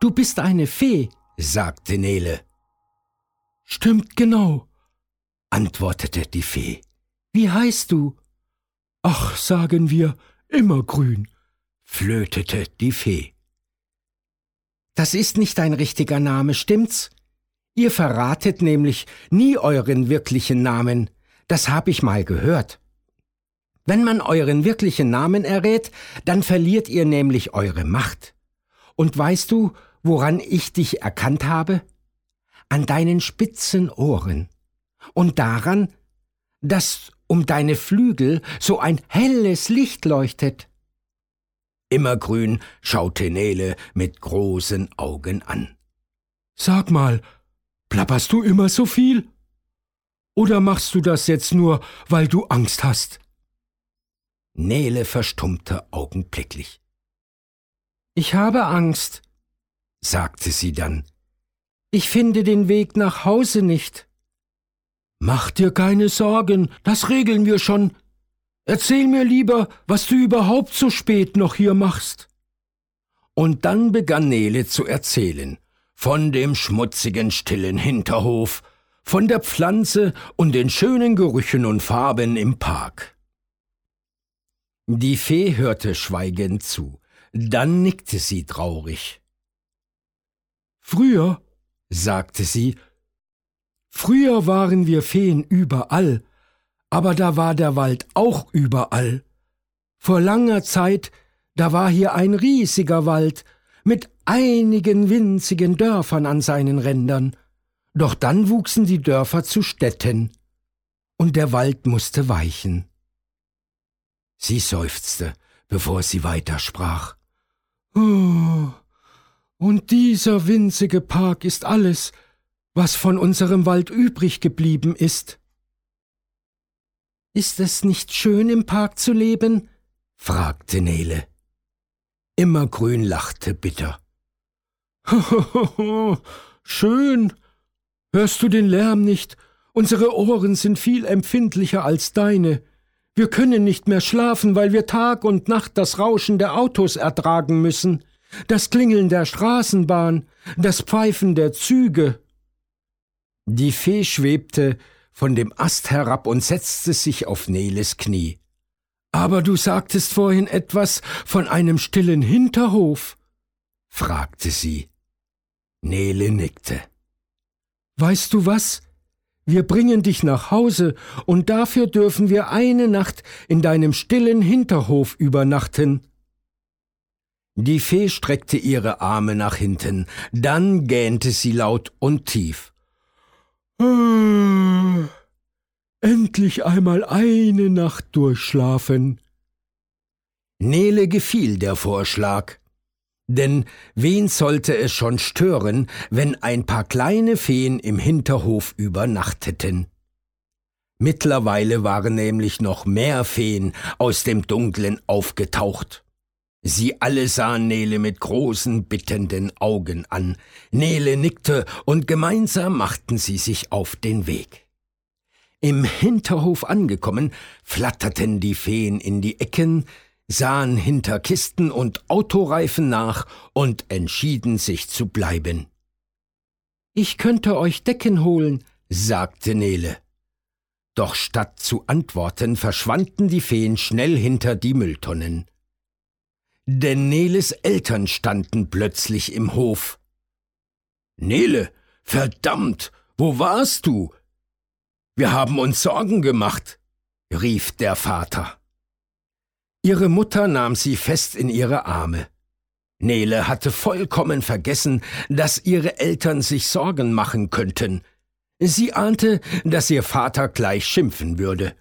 Du bist eine Fee, sagte Nele. Stimmt genau, antwortete die Fee. Wie heißt du? Ach, sagen wir, immergrün, flötete die Fee. Das ist nicht dein richtiger Name, stimmt's? Ihr verratet nämlich nie euren wirklichen Namen. Das hab ich mal gehört. Wenn man euren wirklichen Namen errät, dann verliert ihr nämlich eure Macht. Und weißt du, woran ich dich erkannt habe? An deinen spitzen Ohren und daran, dass um deine Flügel so ein helles Licht leuchtet. Immergrün schaute Nele mit großen Augen an. Sag mal, plapperst du immer so viel? Oder machst du das jetzt nur, weil du Angst hast? Nele verstummte augenblicklich. Ich habe Angst, sagte sie dann. Ich finde den Weg nach Hause nicht. Mach dir keine Sorgen, das regeln wir schon. Erzähl mir lieber, was du überhaupt so spät noch hier machst. Und dann begann Nele zu erzählen, von dem schmutzigen, stillen Hinterhof, von der Pflanze und den schönen Gerüchen und Farben im Park. Die Fee hörte schweigend zu, dann nickte sie traurig. Früher, sagte sie, früher waren wir Feen überall, aber da war der Wald auch überall. Vor langer Zeit, da war hier ein riesiger Wald mit einigen winzigen Dörfern an seinen Rändern, doch dann wuchsen die Dörfer zu Städten, und der Wald musste weichen. Sie seufzte, bevor sie weitersprach. Oh, und dieser winzige Park ist alles, was von unserem Wald übrig geblieben ist. Ist es nicht schön, im Park zu leben? fragte Nele. Immergrün lachte bitter. schön. Hörst du den Lärm nicht? Unsere Ohren sind viel empfindlicher als deine. Wir können nicht mehr schlafen, weil wir Tag und Nacht das Rauschen der Autos ertragen müssen das Klingeln der Straßenbahn, das Pfeifen der Züge. Die Fee schwebte von dem Ast herab und setzte sich auf Neles Knie. Aber du sagtest vorhin etwas von einem stillen Hinterhof, fragte sie. Nele nickte. Weißt du was? Wir bringen dich nach Hause, und dafür dürfen wir eine Nacht in deinem stillen Hinterhof übernachten. Die Fee streckte ihre Arme nach hinten, dann gähnte sie laut und tief. Ah, endlich einmal eine Nacht durchschlafen. Nele gefiel der Vorschlag. Denn wen sollte es schon stören, wenn ein paar kleine Feen im Hinterhof übernachteten? Mittlerweile waren nämlich noch mehr Feen aus dem Dunklen aufgetaucht. Sie alle sahen Nele mit großen, bittenden Augen an. Nele nickte und gemeinsam machten sie sich auf den Weg. Im Hinterhof angekommen, flatterten die Feen in die Ecken, sahen hinter Kisten und Autoreifen nach und entschieden sich zu bleiben. Ich könnte euch Decken holen, sagte Nele. Doch statt zu antworten, verschwanden die Feen schnell hinter die Mülltonnen denn Neles Eltern standen plötzlich im Hof. Nele, verdammt, wo warst du? Wir haben uns Sorgen gemacht, rief der Vater. Ihre Mutter nahm sie fest in ihre Arme. Nele hatte vollkommen vergessen, dass ihre Eltern sich Sorgen machen könnten. Sie ahnte, dass ihr Vater gleich schimpfen würde,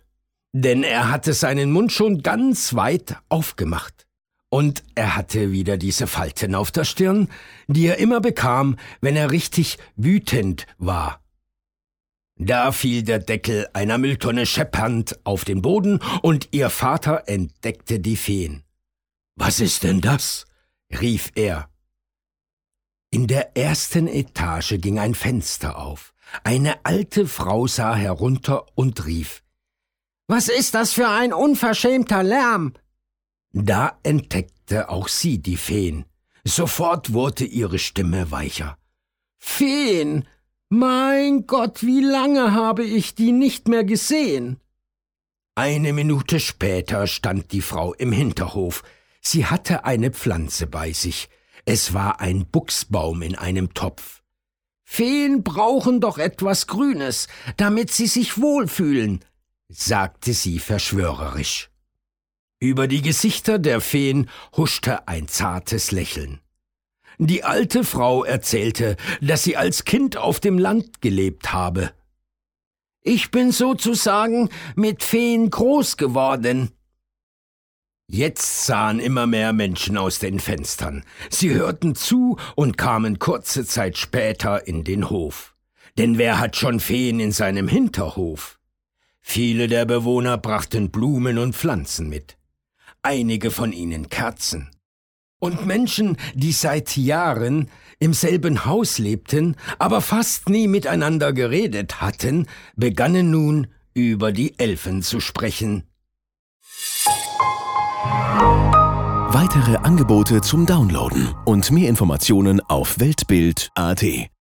denn er hatte seinen Mund schon ganz weit aufgemacht. Und er hatte wieder diese Falten auf der Stirn, die er immer bekam, wenn er richtig wütend war. Da fiel der Deckel einer Mülltonne scheppernd auf den Boden und ihr Vater entdeckte die Feen. Was ist denn das? rief er. In der ersten Etage ging ein Fenster auf. Eine alte Frau sah herunter und rief Was ist das für ein unverschämter Lärm? Da entdeckte auch sie die Feen. Sofort wurde ihre Stimme weicher. Feen! Mein Gott, wie lange habe ich die nicht mehr gesehen? Eine Minute später stand die Frau im Hinterhof. Sie hatte eine Pflanze bei sich. Es war ein Buchsbaum in einem Topf. Feen brauchen doch etwas Grünes, damit sie sich wohlfühlen, sagte sie verschwörerisch. Über die Gesichter der Feen huschte ein zartes Lächeln. Die alte Frau erzählte, dass sie als Kind auf dem Land gelebt habe. Ich bin sozusagen mit Feen groß geworden. Jetzt sahen immer mehr Menschen aus den Fenstern. Sie hörten zu und kamen kurze Zeit später in den Hof. Denn wer hat schon Feen in seinem Hinterhof? Viele der Bewohner brachten Blumen und Pflanzen mit. Einige von ihnen Kerzen. Und Menschen, die seit Jahren im selben Haus lebten, aber fast nie miteinander geredet hatten, begannen nun über die Elfen zu sprechen. Weitere Angebote zum Downloaden und mehr Informationen auf Weltbild.at